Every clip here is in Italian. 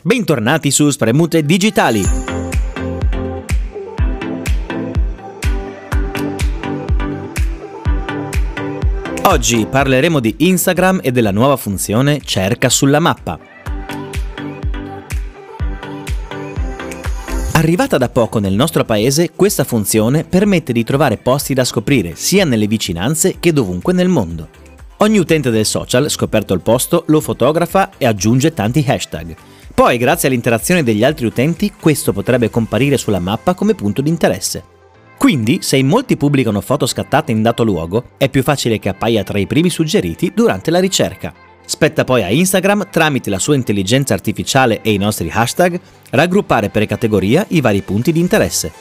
Bentornati su Spremute Digitali. Oggi parleremo di Instagram e della nuova funzione Cerca sulla mappa. Arrivata da poco nel nostro paese, questa funzione permette di trovare posti da scoprire sia nelle vicinanze che dovunque nel mondo. Ogni utente del social, scoperto il posto, lo fotografa e aggiunge tanti hashtag. Poi, grazie all'interazione degli altri utenti, questo potrebbe comparire sulla mappa come punto di interesse. Quindi, se in molti pubblicano foto scattate in dato luogo, è più facile che appaia tra i primi suggeriti durante la ricerca. Spetta poi a Instagram, tramite la sua intelligenza artificiale e i nostri hashtag, raggruppare per categoria i vari punti di interesse.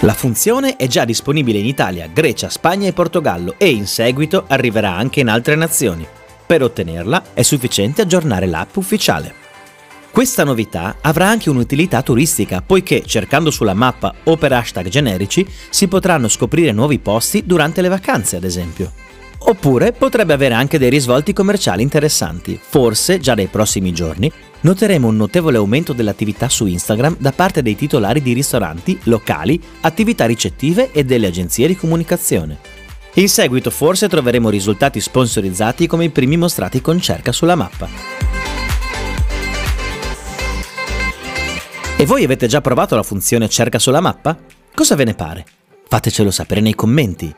La funzione è già disponibile in Italia, Grecia, Spagna e Portogallo e in seguito arriverà anche in altre nazioni. Per ottenerla è sufficiente aggiornare l'app ufficiale. Questa novità avrà anche un'utilità turistica, poiché cercando sulla mappa o per hashtag generici si potranno scoprire nuovi posti durante le vacanze, ad esempio. Oppure potrebbe avere anche dei risvolti commerciali interessanti. Forse, già nei prossimi giorni, noteremo un notevole aumento dell'attività su Instagram da parte dei titolari di ristoranti, locali, attività ricettive e delle agenzie di comunicazione. In seguito forse troveremo risultati sponsorizzati come i primi mostrati con cerca sulla mappa. E voi avete già provato la funzione cerca sulla mappa? Cosa ve ne pare? Fatecelo sapere nei commenti.